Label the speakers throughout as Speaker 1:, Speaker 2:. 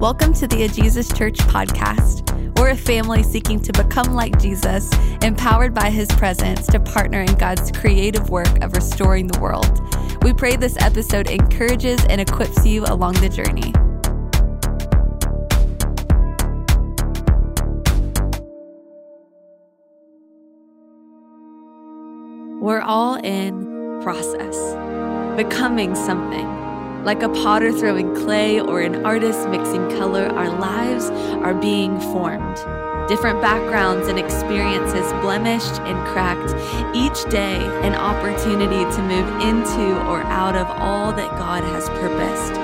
Speaker 1: Welcome to the A Jesus Church podcast. We're a family seeking to become like Jesus, empowered by his presence to partner in God's creative work of restoring the world. We pray this episode encourages and equips you along the journey. We're all in process, becoming something. Like a potter throwing clay or an artist mixing color, our lives are being formed. Different backgrounds and experiences blemished and cracked. Each day, an opportunity to move into or out of all that God has purposed.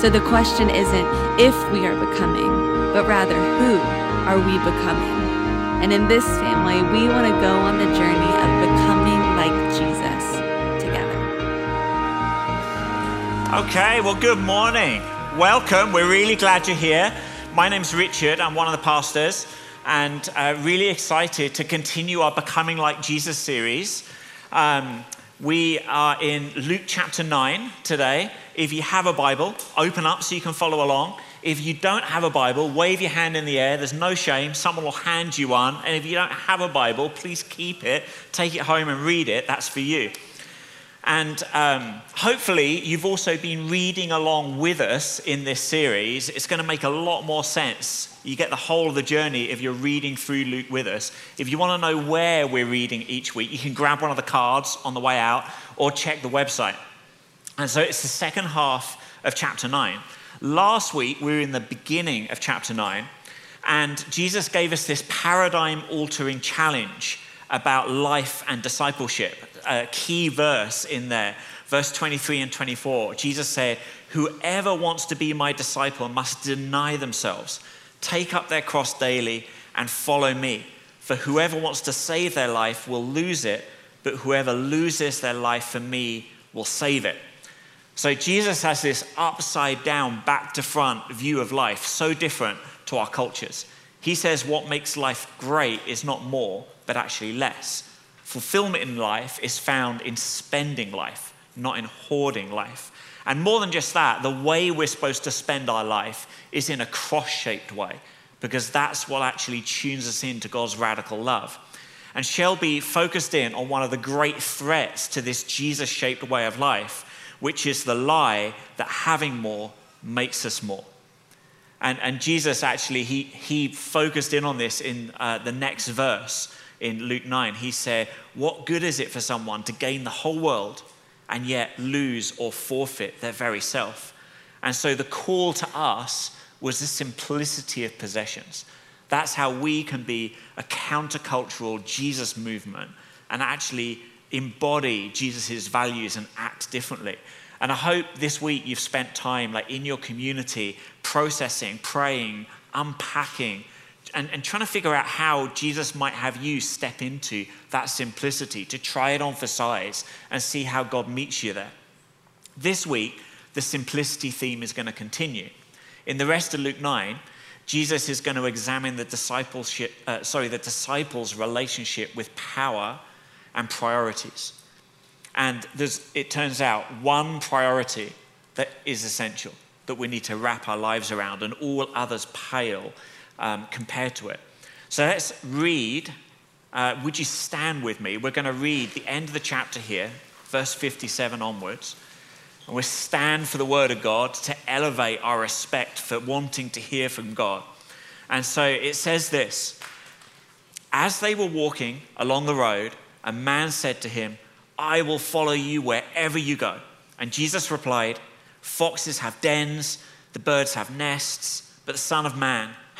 Speaker 1: So the question isn't if we are becoming, but rather who are we becoming? And in this family, we want to go on the journey
Speaker 2: Okay, well, good morning. Welcome. We're really glad you're here. My name's Richard. I'm one of the pastors, and uh, really excited to continue our Becoming Like Jesus series. Um, we are in Luke chapter 9 today. If you have a Bible, open up so you can follow along. If you don't have a Bible, wave your hand in the air. There's no shame. Someone will hand you one. And if you don't have a Bible, please keep it, take it home and read it. That's for you. And um, hopefully, you've also been reading along with us in this series. It's going to make a lot more sense. You get the whole of the journey if you're reading through Luke with us. If you want to know where we're reading each week, you can grab one of the cards on the way out or check the website. And so it's the second half of chapter 9. Last week, we were in the beginning of chapter 9, and Jesus gave us this paradigm altering challenge about life and discipleship a key verse in there, verse 23 and 24. Jesus said, Whoever wants to be my disciple must deny themselves, take up their cross daily, and follow me. For whoever wants to save their life will lose it, but whoever loses their life for me will save it. So Jesus has this upside down, back to front view of life, so different to our cultures. He says what makes life great is not more, but actually less. Fulfillment in life is found in spending life, not in hoarding life. And more than just that, the way we're supposed to spend our life is in a cross shaped way, because that's what actually tunes us into God's radical love. And Shelby focused in on one of the great threats to this Jesus shaped way of life, which is the lie that having more makes us more. And, and Jesus actually, he, he focused in on this in uh, the next verse in Luke 9. He said, What good is it for someone to gain the whole world and yet lose or forfeit their very self? And so the call to us was the simplicity of possessions. That's how we can be a countercultural Jesus movement and actually embody Jesus' values and act differently. And I hope this week you've spent time like in your community processing, praying, unpacking, and, and trying to figure out how Jesus might have you step into that simplicity to try it on for size and see how God meets you there. This week, the simplicity theme is going to continue. In the rest of Luke 9, Jesus is going to examine the discipleship, uh, sorry, the disciples' relationship with power and priorities. And it turns out one priority that is essential, that we need to wrap our lives around, and all others pale um, compared to it. So let's read. Uh, would you stand with me? We're going to read the end of the chapter here, verse 57 onwards. And we stand for the word of God to elevate our respect for wanting to hear from God. And so it says this As they were walking along the road, a man said to him, I will follow you wherever you go. And Jesus replied, Foxes have dens, the birds have nests, but the Son of Man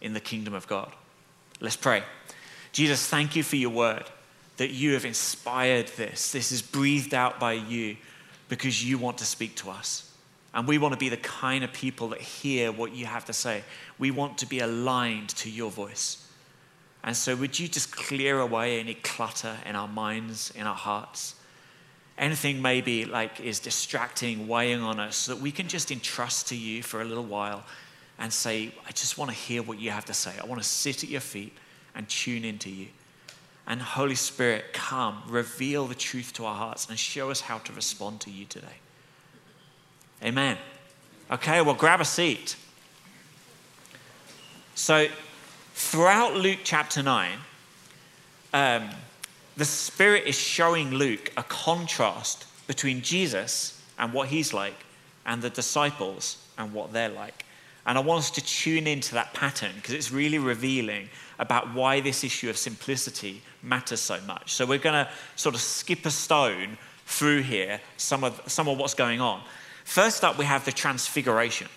Speaker 2: in the kingdom of God. Let's pray. Jesus, thank you for your word, that you have inspired this. This is breathed out by you because you want to speak to us. And we want to be the kind of people that hear what you have to say. We want to be aligned to your voice. And so, would you just clear away any clutter in our minds, in our hearts? Anything maybe like is distracting, weighing on us, so that we can just entrust to you for a little while and say, I just want to hear what you have to say. I want to sit at your feet and tune into you. And Holy Spirit, come, reveal the truth to our hearts and show us how to respond to you today. Amen. Okay, well, grab a seat. So, throughout Luke chapter 9, um, the Spirit is showing Luke a contrast between Jesus and what he's like, and the disciples and what they're like. And I want us to tune into that pattern because it's really revealing about why this issue of simplicity matters so much. So we're going to sort of skip a stone through here, some of, some of what's going on. First up, we have the transfiguration.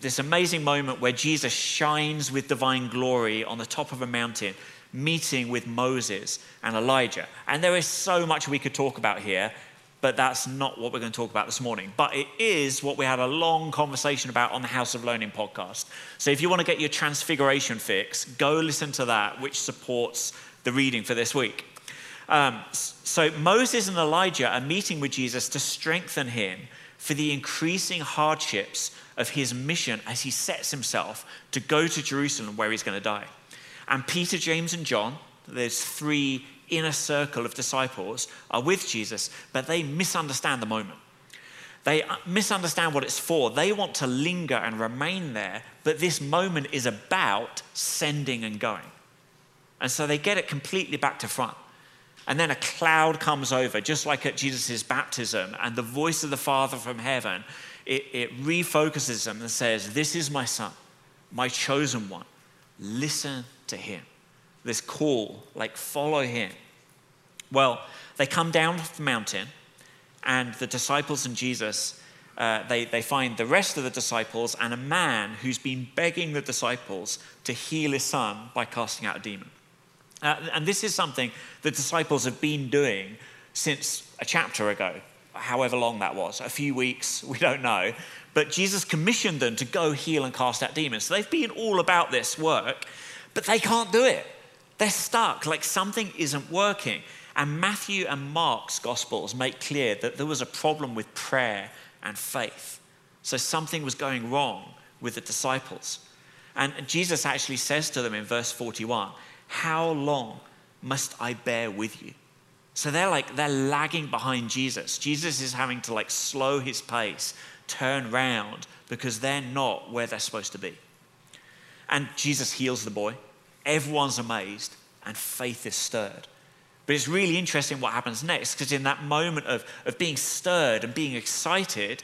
Speaker 2: This amazing moment where Jesus shines with divine glory on the top of a mountain, meeting with Moses and Elijah. And there is so much we could talk about here, but that's not what we're going to talk about this morning. But it is what we had a long conversation about on the House of Learning podcast. So if you want to get your transfiguration fix, go listen to that, which supports the reading for this week. Um, so Moses and Elijah are meeting with Jesus to strengthen him for the increasing hardships of his mission as he sets himself to go to Jerusalem where he's going to die. And Peter, James, and John, there's three inner circle of disciples are with Jesus, but they misunderstand the moment. They uh, misunderstand what it's for. They want to linger and remain there, but this moment is about sending and going. And so they get it completely back to front. And then a cloud comes over, just like at Jesus' baptism, and the voice of the Father from heaven, it, it refocuses them and says, This is my son, my chosen one. Listen to him this call, like follow him. Well, they come down the mountain, and the disciples and Jesus, uh, they, they find the rest of the disciples and a man who's been begging the disciples to heal his son by casting out a demon. Uh, and this is something the disciples have been doing since a chapter ago, however long that was, a few weeks, we don't know. But Jesus commissioned them to go heal and cast out demons. So they've been all about this work, but they can't do it. They're stuck, like something isn't working. And Matthew and Mark's Gospels make clear that there was a problem with prayer and faith. So something was going wrong with the disciples. And Jesus actually says to them in verse 41 How long must I bear with you? So they're like, they're lagging behind Jesus. Jesus is having to like slow his pace, turn round, because they're not where they're supposed to be. And Jesus heals the boy. Everyone's amazed and faith is stirred. But it's really interesting what happens next because in that moment of, of being stirred and being excited,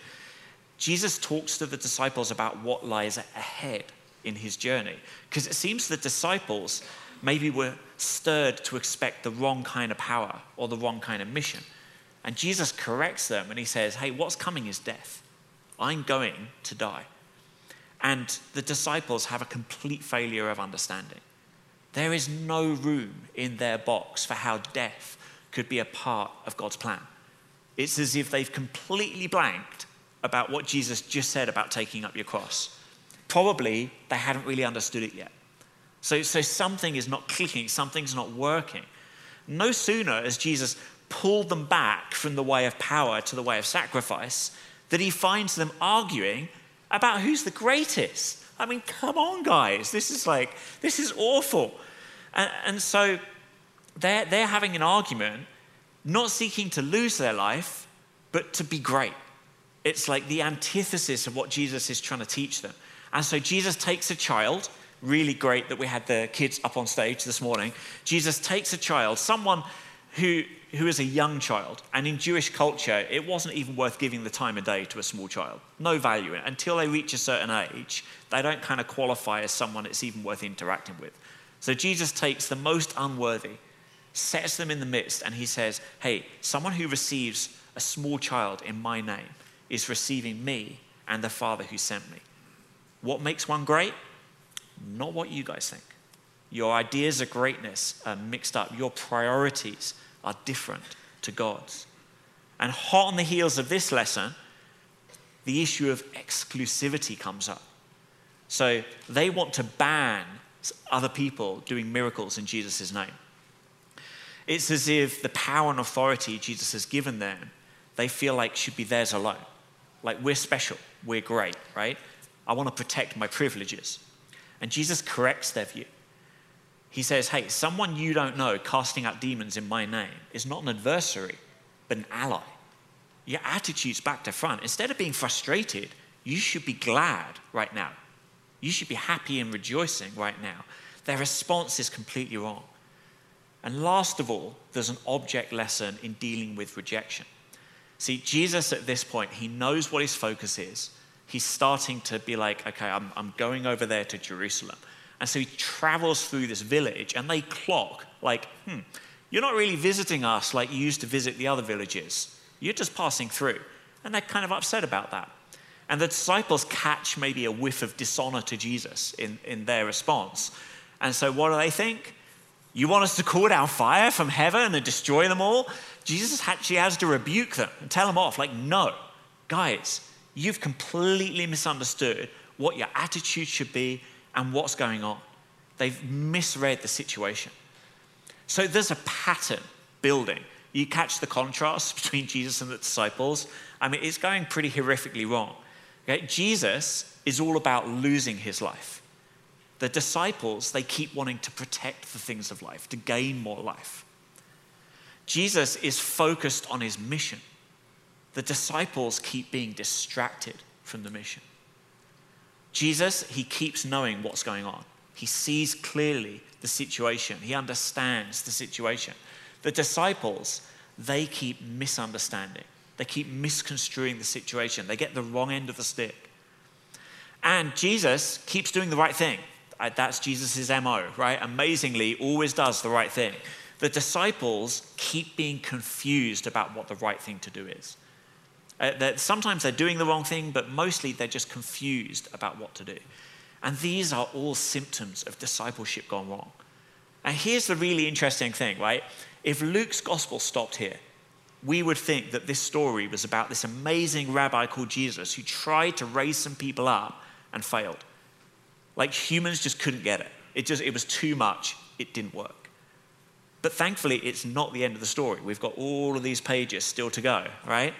Speaker 2: Jesus talks to the disciples about what lies ahead in his journey. Because it seems the disciples maybe were stirred to expect the wrong kind of power or the wrong kind of mission. And Jesus corrects them and he says, Hey, what's coming is death. I'm going to die. And the disciples have a complete failure of understanding. There is no room in their box for how death could be a part of God's plan. It's as if they've completely blanked about what Jesus just said about taking up your cross. Probably they hadn't really understood it yet. So, so something is not clicking, something's not working. No sooner as Jesus pulled them back from the way of power to the way of sacrifice that he finds them arguing about who's the greatest. I mean, come on, guys. This is like, this is awful. And, and so they're, they're having an argument, not seeking to lose their life, but to be great. It's like the antithesis of what Jesus is trying to teach them. And so Jesus takes a child, really great that we had the kids up on stage this morning. Jesus takes a child, someone who, who is a young child. And in Jewish culture, it wasn't even worth giving the time of day to a small child. No value. Until they reach a certain age, they don't kind of qualify as someone it's even worth interacting with. So Jesus takes the most unworthy, sets them in the midst, and he says, Hey, someone who receives a small child in my name is receiving me and the Father who sent me. What makes one great? Not what you guys think. Your ideas of greatness are mixed up, your priorities are different to God's. And hot on the heels of this lesson, the issue of exclusivity comes up. So they want to ban other people doing miracles in Jesus' name. It's as if the power and authority Jesus has given them, they feel like should be theirs alone. Like we're special, we're great, right? I want to protect my privileges. And Jesus corrects their view. He says, Hey, someone you don't know casting out demons in my name is not an adversary, but an ally. Your attitude's back to front. Instead of being frustrated, you should be glad right now. You should be happy and rejoicing right now. Their response is completely wrong. And last of all, there's an object lesson in dealing with rejection. See, Jesus at this point, he knows what his focus is. He's starting to be like, okay, I'm, I'm going over there to Jerusalem. And so he travels through this village and they clock, like, hmm, you're not really visiting us like you used to visit the other villages. You're just passing through. And they're kind of upset about that. And the disciples catch maybe a whiff of dishonor to Jesus in, in their response. And so what do they think? You want us to call down fire from heaven and destroy them all? Jesus actually has to rebuke them and tell them off, like, no, guys, you've completely misunderstood what your attitude should be and what's going on. They've misread the situation. So there's a pattern building. You catch the contrast between Jesus and the disciples. I mean, it's going pretty horrifically wrong. Okay? Jesus is all about losing his life. The disciples, they keep wanting to protect the things of life, to gain more life. Jesus is focused on his mission. The disciples keep being distracted from the mission. Jesus, he keeps knowing what's going on. He sees clearly the situation, he understands the situation. The disciples, they keep misunderstanding, they keep misconstruing the situation, they get the wrong end of the stick. And Jesus keeps doing the right thing. Uh, that's Jesus' MO, right? Amazingly, always does the right thing. The disciples keep being confused about what the right thing to do is. Uh, that sometimes they're doing the wrong thing, but mostly they're just confused about what to do. And these are all symptoms of discipleship gone wrong. And here's the really interesting thing, right? If Luke's gospel stopped here, we would think that this story was about this amazing rabbi called Jesus who tried to raise some people up and failed. Like humans just couldn't get it. It just it was too much. It didn't work. But thankfully, it's not the end of the story. We've got all of these pages still to go, right?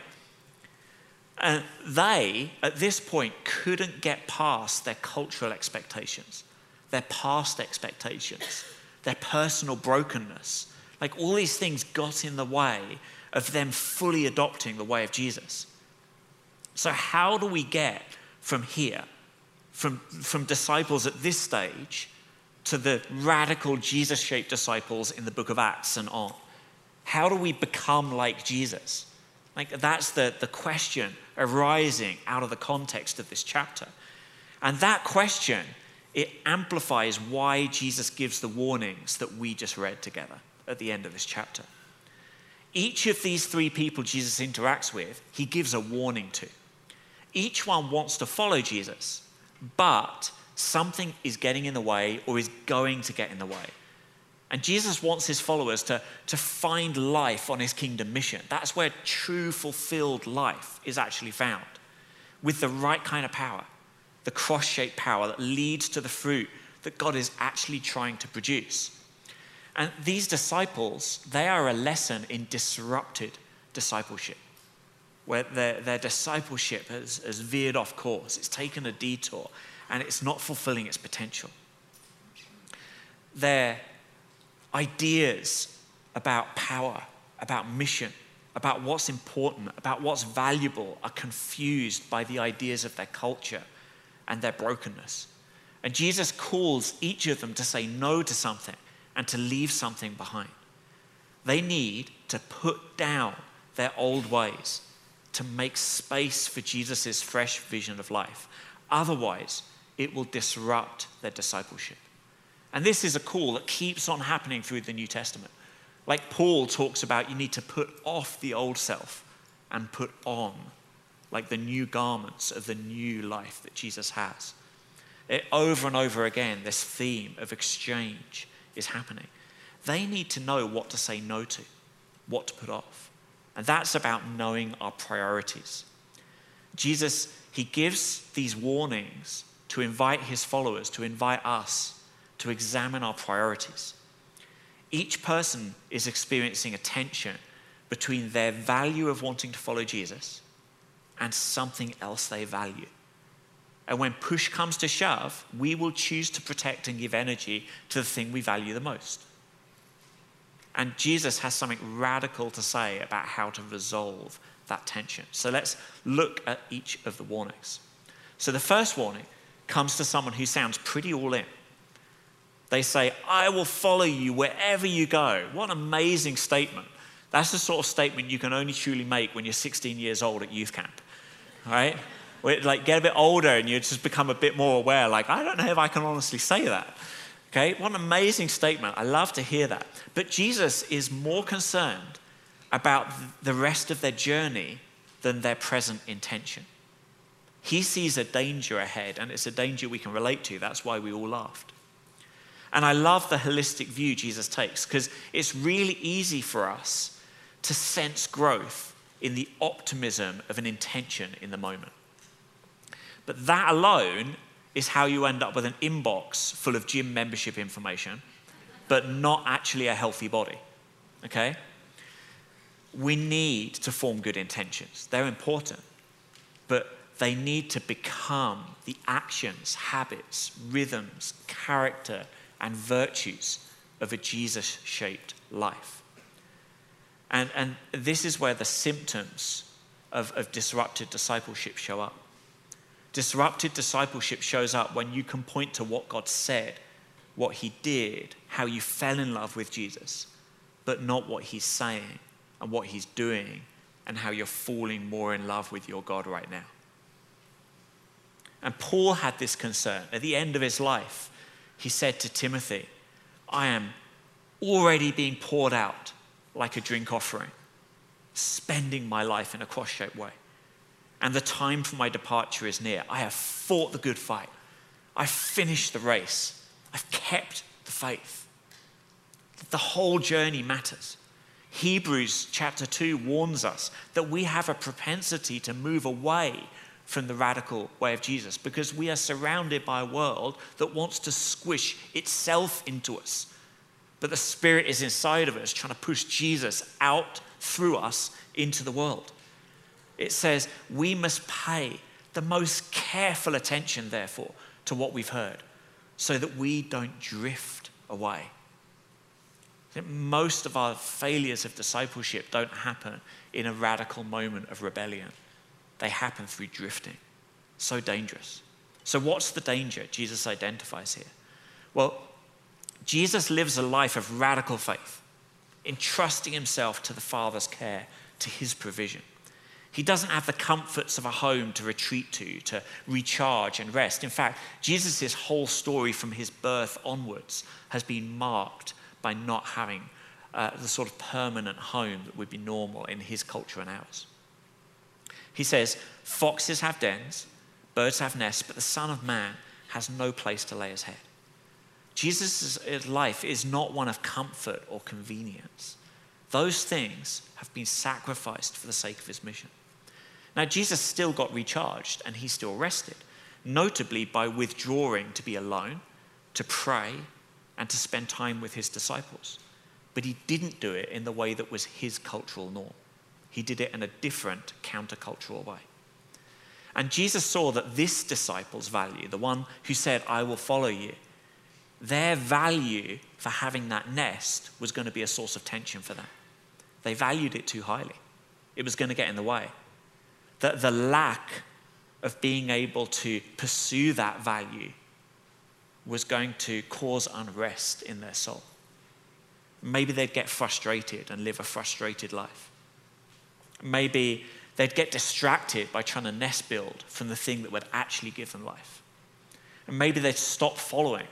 Speaker 2: And they, at this point, couldn't get past their cultural expectations, their past expectations, their personal brokenness. Like all these things got in the way of them fully adopting the way of Jesus. So, how do we get from here from, from disciples at this stage to the radical Jesus shaped disciples in the book of Acts and on. How do we become like Jesus? Like, that's the, the question arising out of the context of this chapter. And that question, it amplifies why Jesus gives the warnings that we just read together at the end of this chapter. Each of these three people Jesus interacts with, he gives a warning to. Each one wants to follow Jesus, but something is getting in the way or is going to get in the way. And Jesus wants his followers to, to find life on his kingdom mission. That's where true fulfilled life is actually found with the right kind of power, the cross shaped power that leads to the fruit that God is actually trying to produce. And these disciples, they are a lesson in disrupted discipleship where their, their discipleship has, has veered off course, it's taken a detour, and it's not fulfilling its potential. Their ideas about power, about mission, about what's important, about what's valuable are confused by the ideas of their culture and their brokenness. And Jesus calls each of them to say no to something and to leave something behind. They need to put down their old ways to make space for Jesus' fresh vision of life. Otherwise, it will disrupt their discipleship. And this is a call that keeps on happening through the New Testament. Like Paul talks about, you need to put off the old self and put on, like the new garments of the new life that Jesus has. It, over and over again, this theme of exchange is happening. They need to know what to say no to, what to put off. And that's about knowing our priorities. Jesus, he gives these warnings to invite his followers, to invite us to examine our priorities. Each person is experiencing a tension between their value of wanting to follow Jesus and something else they value. And when push comes to shove, we will choose to protect and give energy to the thing we value the most. And Jesus has something radical to say about how to resolve that tension. So let's look at each of the warnings. So the first warning comes to someone who sounds pretty all in. They say, I will follow you wherever you go. What an amazing statement. That's the sort of statement you can only truly make when you're 16 years old at youth camp, right? like get a bit older and you just become a bit more aware, like, I don't know if I can honestly say that. Okay, what an amazing statement. I love to hear that. But Jesus is more concerned about the rest of their journey than their present intention. He sees a danger ahead, and it's a danger we can relate to. That's why we all laughed. And I love the holistic view Jesus takes because it's really easy for us to sense growth in the optimism of an intention in the moment. But that alone is how you end up with an inbox full of gym membership information, but not actually a healthy body. Okay? We need to form good intentions. They're important, but they need to become the actions, habits, rhythms, character, and virtues of a Jesus shaped life. And, and this is where the symptoms of, of disrupted discipleship show up. Disrupted discipleship shows up when you can point to what God said, what He did, how you fell in love with Jesus, but not what He's saying and what He's doing and how you're falling more in love with your God right now. And Paul had this concern. At the end of his life, he said to Timothy, I am already being poured out like a drink offering, spending my life in a cross shaped way and the time for my departure is near. I have fought the good fight. I've finished the race. I've kept the faith. The whole journey matters. Hebrews chapter 2 warns us that we have a propensity to move away from the radical way of Jesus because we are surrounded by a world that wants to squish itself into us. But the Spirit is inside of us trying to push Jesus out through us into the world. It says we must pay the most careful attention, therefore, to what we've heard so that we don't drift away. Most of our failures of discipleship don't happen in a radical moment of rebellion, they happen through drifting. So dangerous. So, what's the danger Jesus identifies here? Well, Jesus lives a life of radical faith, entrusting himself to the Father's care, to his provision. He doesn't have the comforts of a home to retreat to, to recharge and rest. In fact, Jesus' whole story from his birth onwards has been marked by not having uh, the sort of permanent home that would be normal in his culture and ours. He says, Foxes have dens, birds have nests, but the Son of Man has no place to lay his head. Jesus' life is not one of comfort or convenience. Those things have been sacrificed for the sake of his mission. Now, Jesus still got recharged and he still rested, notably by withdrawing to be alone, to pray, and to spend time with his disciples. But he didn't do it in the way that was his cultural norm. He did it in a different countercultural way. And Jesus saw that this disciple's value, the one who said, I will follow you, their value for having that nest was going to be a source of tension for them. They valued it too highly, it was going to get in the way that the lack of being able to pursue that value was going to cause unrest in their soul. Maybe they'd get frustrated and live a frustrated life. Maybe they'd get distracted by trying to nest build from the thing that would actually give them life. And maybe they'd stop following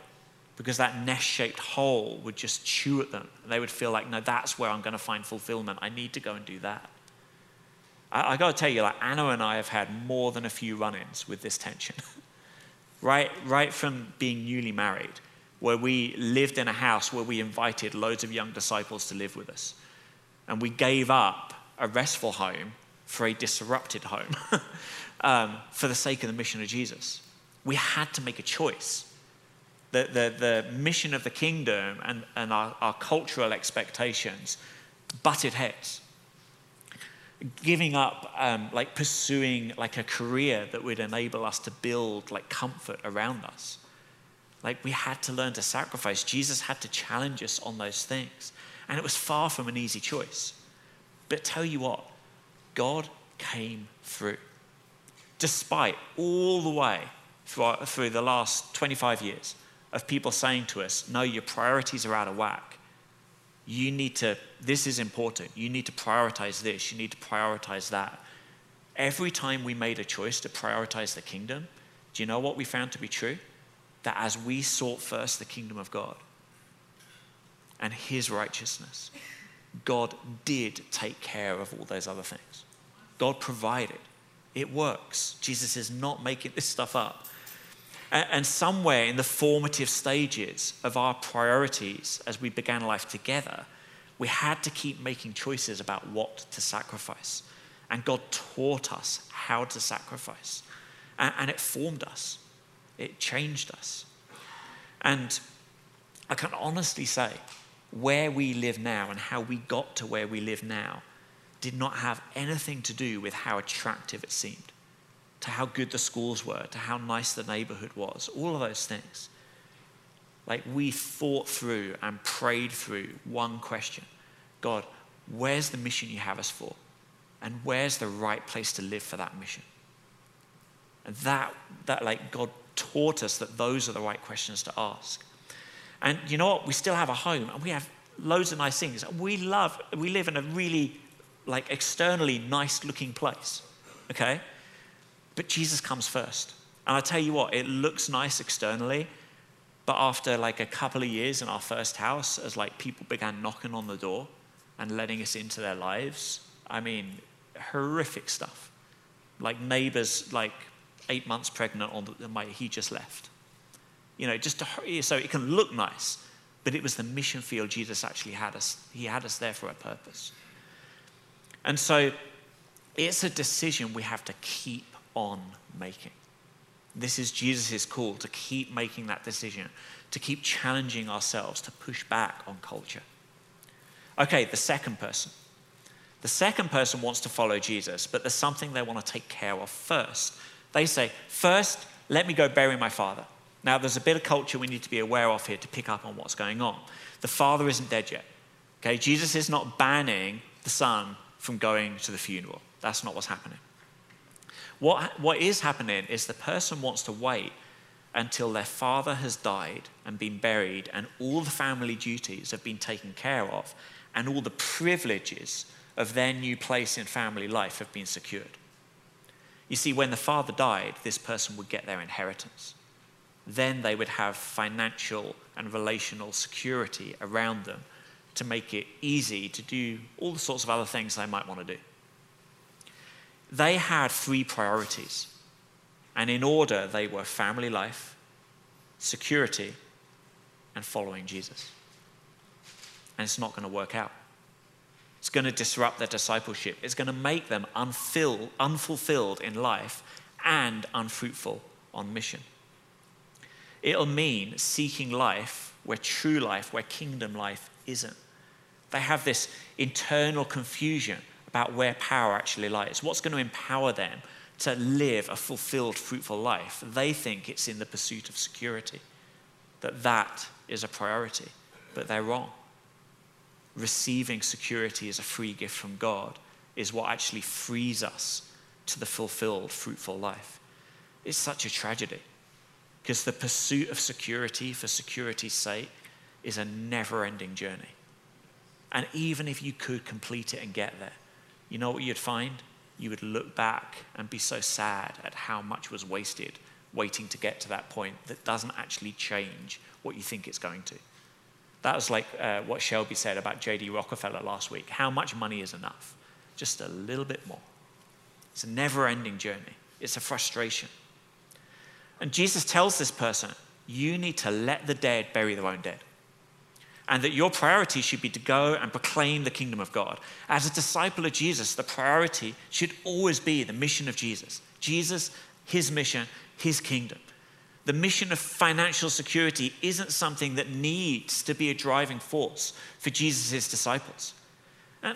Speaker 2: because that nest shaped hole would just chew at them. And they would feel like, no, that's where I'm going to find fulfillment. I need to go and do that. I, I got to tell you, like Anna and I have had more than a few run-ins with this tension. right, right from being newly married, where we lived in a house where we invited loads of young disciples to live with us, and we gave up a restful home for a disrupted home um, for the sake of the mission of Jesus. We had to make a choice. The, the, the mission of the kingdom and, and our, our cultural expectations butted heads. Giving up, um, like pursuing like a career that would enable us to build like comfort around us. Like we had to learn to sacrifice. Jesus had to challenge us on those things. And it was far from an easy choice. But tell you what, God came through. Despite all the way through, the last 25 years of people saying to us, no, your priorities are out of whack. You need to, this is important. You need to prioritize this. You need to prioritize that. Every time we made a choice to prioritize the kingdom, do you know what we found to be true? That as we sought first the kingdom of God and his righteousness, God did take care of all those other things. God provided. It works. Jesus is not making this stuff up. And somewhere in the formative stages of our priorities as we began life together, we had to keep making choices about what to sacrifice. And God taught us how to sacrifice. And it formed us, it changed us. And I can honestly say, where we live now and how we got to where we live now did not have anything to do with how attractive it seemed to how good the schools were, to how nice the neighborhood was, all of those things. Like we thought through and prayed through one question God, where's the mission you have us for? And where's the right place to live for that mission? And that, that like, God taught us that those are the right questions to ask. And you know what? We still have a home and we have loads of nice things. We love, we live in a really, like, externally nice looking place. Okay? But Jesus comes first. And I tell you what, it looks nice externally, but after like a couple of years in our first house, as like people began knocking on the door and letting us into their lives, I mean, horrific stuff. Like neighbors, like eight months pregnant on the, he just left. You know, just to, hurry so it can look nice, but it was the mission field Jesus actually had us. He had us there for a purpose. And so it's a decision we have to keep on making. This is Jesus' call to keep making that decision, to keep challenging ourselves, to push back on culture. Okay, the second person. The second person wants to follow Jesus, but there's something they want to take care of first. They say, First, let me go bury my father. Now, there's a bit of culture we need to be aware of here to pick up on what's going on. The father isn't dead yet. Okay, Jesus is not banning the son from going to the funeral. That's not what's happening. What, what is happening is the person wants to wait until their father has died and been buried, and all the family duties have been taken care of, and all the privileges of their new place in family life have been secured. You see, when the father died, this person would get their inheritance. Then they would have financial and relational security around them to make it easy to do all the sorts of other things they might want to do they had three priorities. And in order, they were family life, security, and following Jesus. And it's not going to work out. It's going to disrupt their discipleship. It's going to make them unfulfilled in life and unfruitful on mission. It'll mean seeking life where true life, where kingdom life isn't. They have this internal confusion about where power actually lies. What's going to empower them to live a fulfilled, fruitful life? They think it's in the pursuit of security, that that is a priority, but they're wrong. Receiving security as a free gift from God is what actually frees us to the fulfilled, fruitful life. It's such a tragedy because the pursuit of security for security's sake is a never ending journey. And even if you could complete it and get there, you know what you'd find? You would look back and be so sad at how much was wasted waiting to get to that point that doesn't actually change what you think it's going to. That was like uh, what Shelby said about J.D. Rockefeller last week. How much money is enough? Just a little bit more. It's a never ending journey, it's a frustration. And Jesus tells this person, You need to let the dead bury their own dead. and that your priority should be to go and proclaim the kingdom of God. As a disciple of Jesus, the priority should always be the mission of Jesus. Jesus, his mission, his kingdom. The mission of financial security isn't something that needs to be a driving force for Jesus' disciples.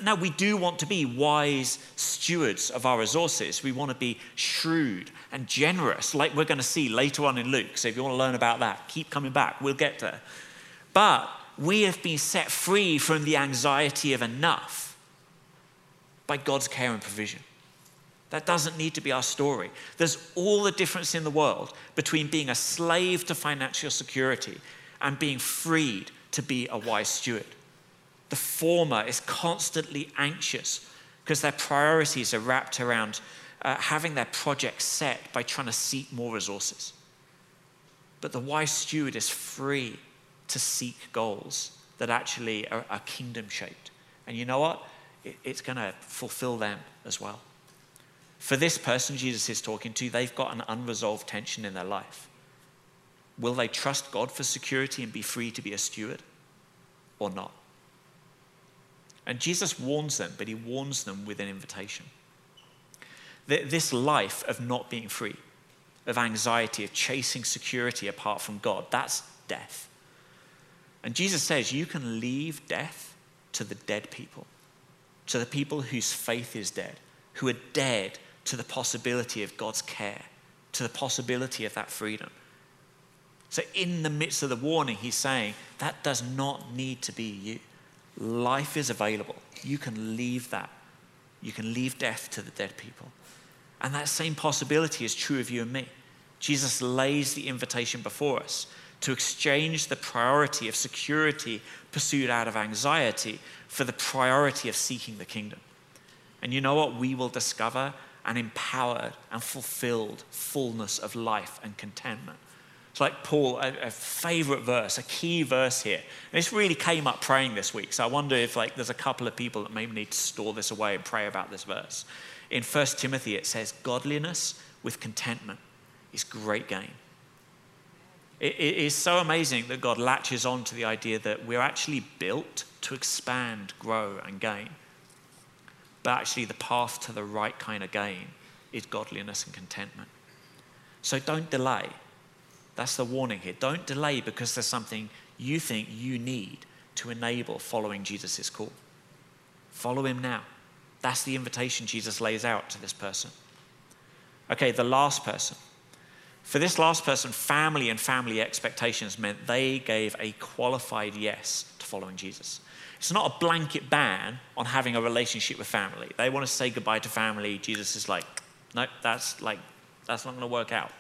Speaker 2: Now, we do want to be wise stewards of our resources. We want to be shrewd and generous, like we're going to see later on in Luke. So, if you want to learn about that, keep coming back. We'll get there. But we have been set free from the anxiety of enough by God's care and provision. That doesn't need to be our story. There's all the difference in the world between being a slave to financial security and being freed to be a wise steward. The former is constantly anxious because their priorities are wrapped around uh, having their projects set by trying to seek more resources. But the wise steward is free to seek goals that actually are, are kingdom shaped. And you know what? It, it's going to fulfill them as well. For this person Jesus is talking to, they've got an unresolved tension in their life. Will they trust God for security and be free to be a steward or not? And Jesus warns them, but he warns them with an invitation. This life of not being free, of anxiety, of chasing security apart from God, that's death. And Jesus says you can leave death to the dead people, to the people whose faith is dead, who are dead to the possibility of God's care, to the possibility of that freedom. So, in the midst of the warning, he's saying that does not need to be you. Life is available. You can leave that. You can leave death to the dead people. And that same possibility is true of you and me. Jesus lays the invitation before us to exchange the priority of security pursued out of anxiety for the priority of seeking the kingdom. And you know what? We will discover an empowered and fulfilled fullness of life and contentment. It's like Paul, a, a, favorite verse, a key verse here. And this really came up praying this week. So I wonder if like there's a couple of people that maybe need to store this away and pray about this verse. In 1 Timothy, it says, Godliness with contentment is great gain. It, it is so amazing that God latches on to the idea that we're actually built to expand, grow, and gain. But actually, the path to the right kind of gain is godliness and contentment. So don't delay. That's the warning here. Don't delay because there's something you think you need to enable following Jesus' call. Follow him now. That's the invitation Jesus lays out to this person. Okay, the last person. For this last person, family and family expectations meant they gave a qualified yes to following Jesus. It's not a blanket ban on having a relationship with family. They want to say goodbye to family. Jesus is like, no, that's like, that's not going to work out.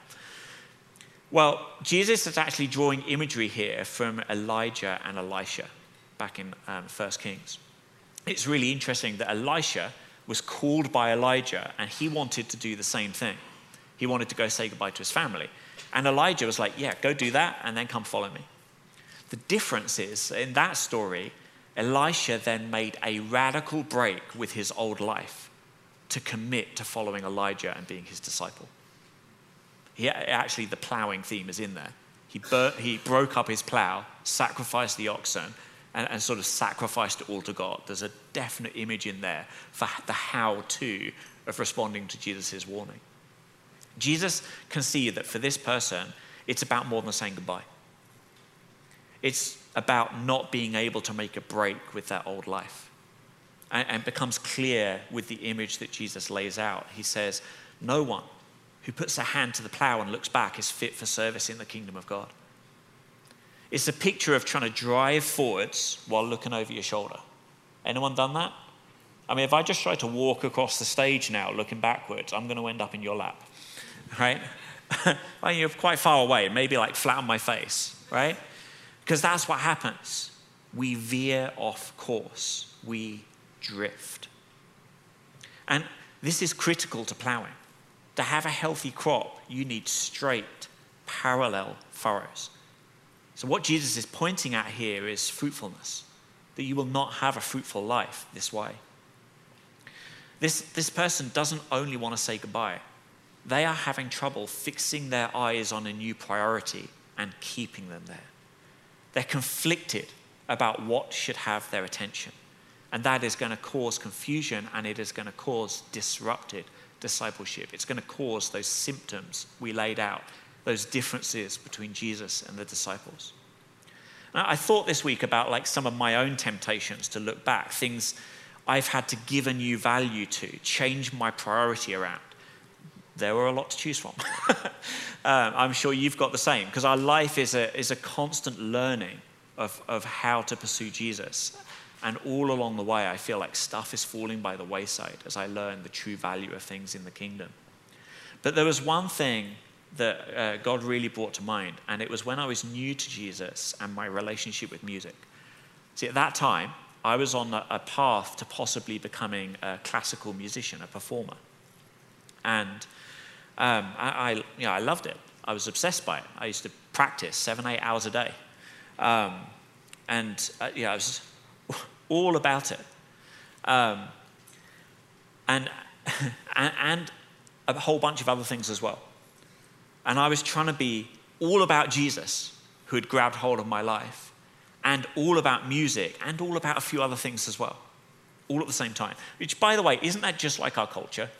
Speaker 2: Well, Jesus is actually drawing imagery here from Elijah and Elisha back in um, 1 Kings. It's really interesting that Elisha was called by Elijah and he wanted to do the same thing. He wanted to go say goodbye to his family. And Elijah was like, Yeah, go do that and then come follow me. The difference is in that story, Elisha then made a radical break with his old life to commit to following Elijah and being his disciple. He, actually, the plowing theme is in there. He, bur- he broke up his plow, sacrificed the oxen, and, and sort of sacrificed it all to God. There's a definite image in there for the how to of responding to Jesus' warning. Jesus can see that for this person, it's about more than saying goodbye. It's about not being able to make a break with that old life. And, and becomes clear with the image that Jesus lays out. He says, No one who puts a hand to the plow and looks back is fit for service in the kingdom of God. It's a picture of trying to drive forwards while looking over your shoulder. Anyone done that? I mean, if I just try to walk across the stage now looking backwards, I'm going to end up in your lap, right? well, you're quite far away, maybe like flat on my face, right? Because that's what happens. We veer off course, we drift. And this is critical to plowing. To have a healthy crop, you need straight, parallel furrows. So, what Jesus is pointing at here is fruitfulness, that you will not have a fruitful life this way. This, this person doesn't only want to say goodbye, they are having trouble fixing their eyes on a new priority and keeping them there. They're conflicted about what should have their attention. And that is going to cause confusion and it is going to cause disrupted discipleship. It's going to cause those symptoms we laid out, those differences between Jesus and the disciples. And I thought this week about like some of my own temptations to look back, things I've had to give a new value to, change my priority around. There were a lot to choose from. um, I'm sure you've got the same, because our life is a, is a constant learning of, of how to pursue Jesus. And all along the way, I feel like stuff is falling by the wayside as I learn the true value of things in the kingdom. But there was one thing that uh, God really brought to mind, and it was when I was new to Jesus and my relationship with music. See, at that time, I was on a, path to possibly becoming a classical musician, a performer. And um, I, I, you know, I loved it. I was obsessed by it. I used to practice seven, eight hours a day. Um, and uh, yeah, I was all about it. Um, and, and, and a whole bunch of other things as well. And I was trying to be all about Jesus, who had grabbed hold of my life, and all about music, and all about a few other things as well, all at the same time. Which, by the way, isn't that just like our culture?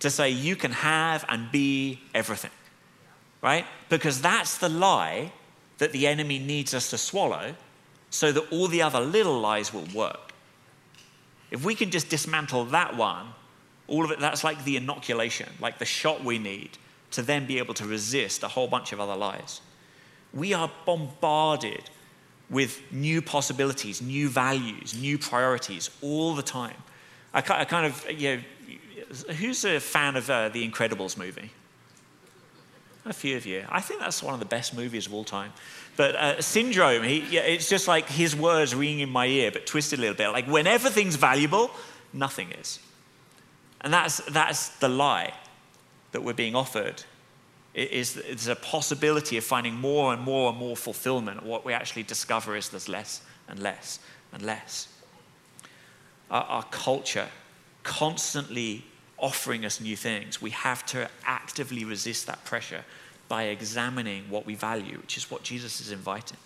Speaker 2: To say you can have and be everything, right? Because that's the lie that the enemy needs us to swallow so that all the other little lies will work. If we can just dismantle that one, all of it, that's like the inoculation, like the shot we need to then be able to resist a whole bunch of other lies. We are bombarded with new possibilities, new values, new priorities all the time. I, kind of, you know, who's a fan of uh, the Incredibles movie? A few of you. I think that's one of the best movies of all time. But uh, Syndrome, he, yeah, it's just like his words ringing in my ear, but twisted a little bit. Like when everything's valuable, nothing is. And that's, that's the lie that we're being offered. It is, it's a possibility of finding more and more and more fulfillment. What we actually discover is there's less and less and less. Our, our culture constantly offering us new things, we have to actively resist that pressure by examining what we value, which is what Jesus is inviting.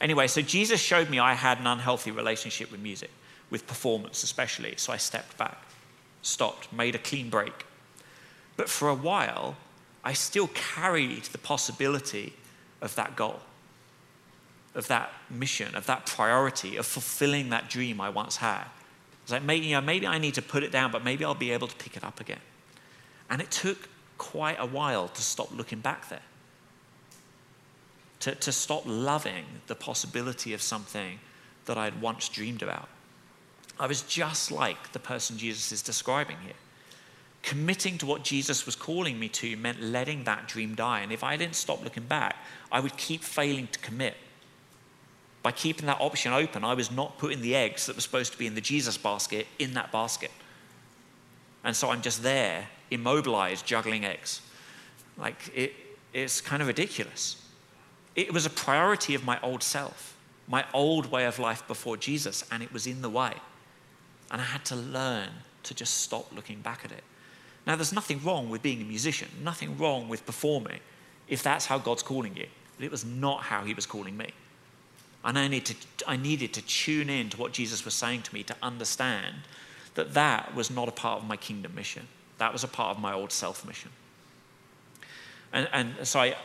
Speaker 2: Anyway, so Jesus showed me I had an unhealthy relationship with music, with performance especially. So I stepped back, stopped, made a clean break. But for a while, I still carried the possibility of that goal, of that mission, of that priority, of fulfilling that dream I once had. It's like, maybe, you know, maybe I need to put it down, but maybe I'll be able to pick it up again. And it took quite a while to stop looking back there, to, to stop loving the possibility of something that I had once dreamed about. I was just like the person Jesus is describing here. Committing to what Jesus was calling me to meant letting that dream die. And if I didn't stop looking back, I would keep failing to commit by keeping that option open, I was not putting the eggs that were supposed to be in the Jesus basket in that basket. And so I'm just there, immobilized, juggling eggs. Like, it, it's kind of ridiculous. It was a priority of my old self, my old way of life before Jesus, and it was in the way. And I had to learn to just stop looking back at it. Now, there's nothing wrong with being a musician, nothing wrong with performing if that's how God's calling you. But it was not how He was calling me. And I, need to, I needed to tune in to what Jesus was saying to me to understand that that was not a part of my kingdom mission. That was a part of my old self mission. And, and so I,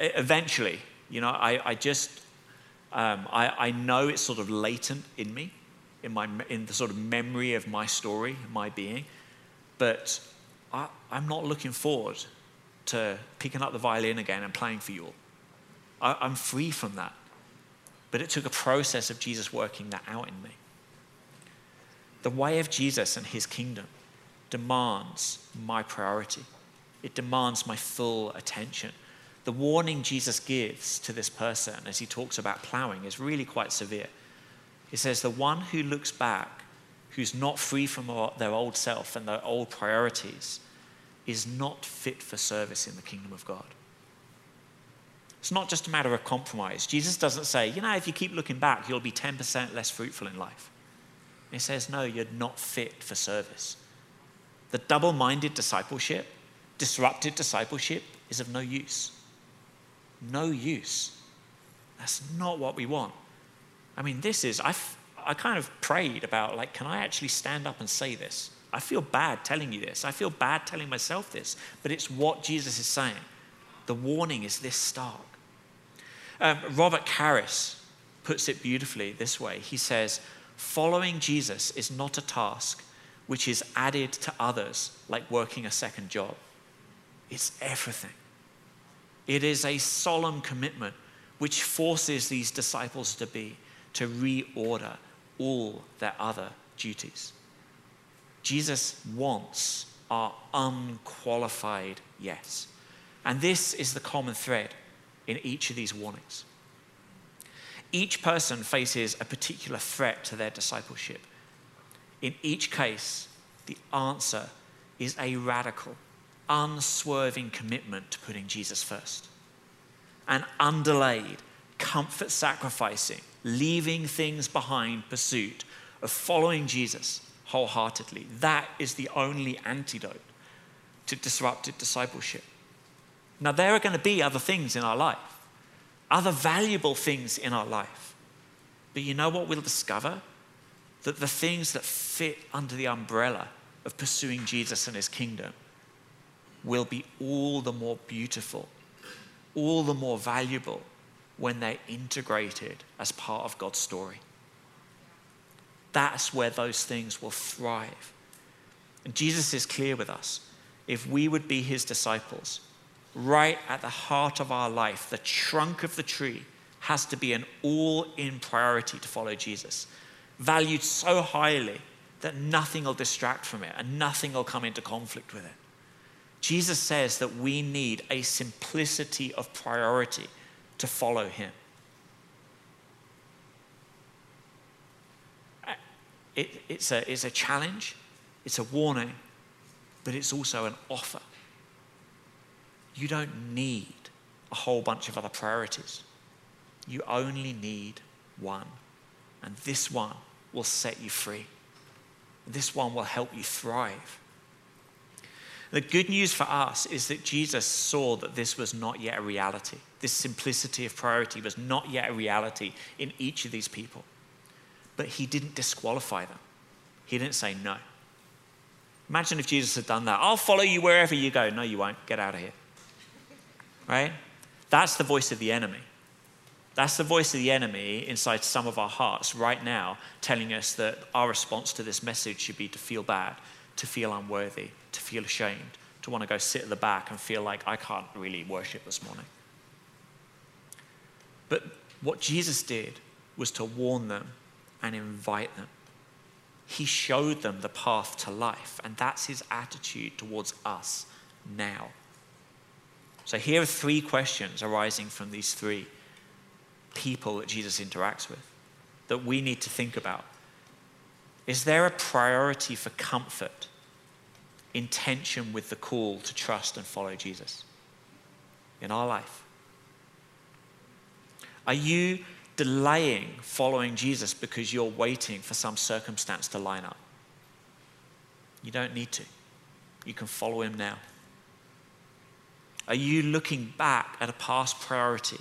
Speaker 2: eventually, you know, I, I just, um, I, I know it's sort of latent in me, in, my, in the sort of memory of my story, my being, but I, I'm not looking forward to picking up the violin again and playing for you all. I, I'm free from that. But it took a process of Jesus working that out in me. The way of Jesus and his kingdom demands my priority, it demands my full attention. The warning Jesus gives to this person as he talks about plowing is really quite severe. He says, The one who looks back, who's not free from their old self and their old priorities, is not fit for service in the kingdom of God. It's not just a matter of compromise. Jesus doesn't say, you know, if you keep looking back, you'll be 10% less fruitful in life. He says, no, you're not fit for service. The double minded discipleship, disrupted discipleship, is of no use. No use. That's not what we want. I mean, this is, I, I kind of prayed about, like, can I actually stand up and say this? I feel bad telling you this. I feel bad telling myself this, but it's what Jesus is saying. The warning is this stark. Um, Robert Karris puts it beautifully this way He says, Following Jesus is not a task which is added to others like working a second job, it's everything. It is a solemn commitment which forces these disciples to be, to reorder all their other duties. Jesus wants our unqualified yes. And this is the common thread in each of these warnings. Each person faces a particular threat to their discipleship. In each case, the answer is a radical, unswerving commitment to putting Jesus first. An undelayed, comfort sacrificing, leaving things behind pursuit of following Jesus wholeheartedly. That is the only antidote to disrupted discipleship. Now, there are going to be other things in our life, other valuable things in our life. But you know what we'll discover? That the things that fit under the umbrella of pursuing Jesus and his kingdom will be all the more beautiful, all the more valuable when they're integrated as part of God's story. That's where those things will thrive. And Jesus is clear with us. If we would be his disciples, right at the heart of our life, the trunk of the tree has to be an all in priority to follow Jesus, valued so highly that nothing will distract from it and nothing will come into conflict with it. Jesus says that we need a simplicity of priority to follow him. It, it's, a, it's a challenge, it's a warning, but it's also an offer. You don't need a whole bunch of other priorities. You only need one. And this one will set you free. This one will help you thrive. The good news for us is that Jesus saw that this was not yet a reality. This simplicity of priority was not yet a reality in each of these people. But he didn't disqualify them, he didn't say no. Imagine if Jesus had done that. I'll follow you wherever you go. No, you won't. Get out of here right? That's the voice of the enemy. That's the voice of the enemy inside some of our hearts right now, telling us that our response to this message should be to feel bad, to feel unworthy, to feel ashamed, to want to go sit at the back and feel like I can't really worship this morning. But what Jesus did was to warn them and invite them. He showed them the path to life, and that's his attitude towards us now. So here are three questions arising from these three people that Jesus interacts with that we need to think about. Is there a priority for comfort in tension with the call to trust and follow Jesus in our life? Are you delaying following Jesus because you're waiting for some circumstance to line up? You don't need to. You can follow him now. Are you looking back at a past priority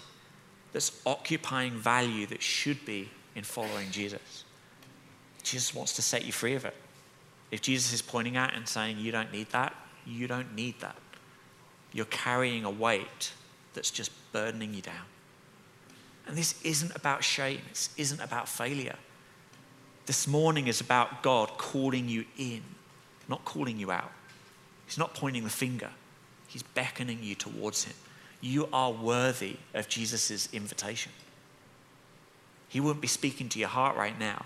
Speaker 2: that's occupying value that should be in following Jesus? Jesus wants to set you free of it. If Jesus is pointing out and saying, You don't need that, you don't need that. You're carrying a weight that's just burdening you down. And this isn't about shame, this isn't about failure. This morning is about God calling you in, not calling you out. He's not pointing the finger. He's beckoning you towards Him. You are worthy of Jesus' invitation. He wouldn't be speaking to your heart right now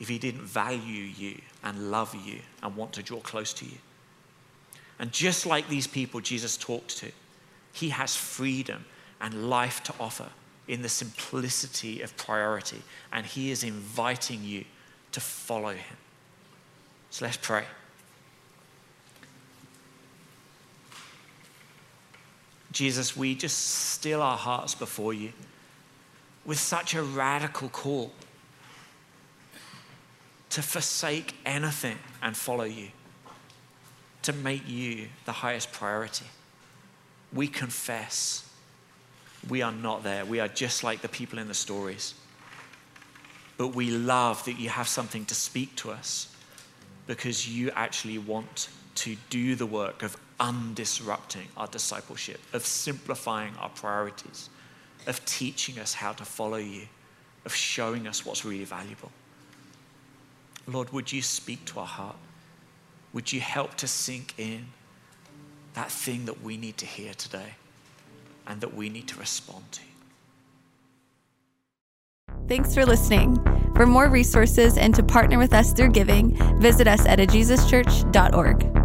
Speaker 2: if He didn't value you and love you and want to draw close to you. And just like these people Jesus talked to, He has freedom and life to offer in the simplicity of priority. And He is inviting you to follow Him. So let's pray. Jesus, we just still our hearts before you with such a radical call to forsake anything and follow you, to make you the highest priority. We confess we are not there. We are just like the people in the stories. but we love that you have something to speak to us because you actually want to do the work of undisrupting our discipleship, of simplifying our priorities, of teaching us how to follow you, of showing us what's really valuable. Lord, would you speak to our heart? Would you help to sink in that thing that we need to hear today and that we need to respond to?
Speaker 1: Thanks for listening. For more resources and to partner with us through giving, visit us at ajesuschurch.org.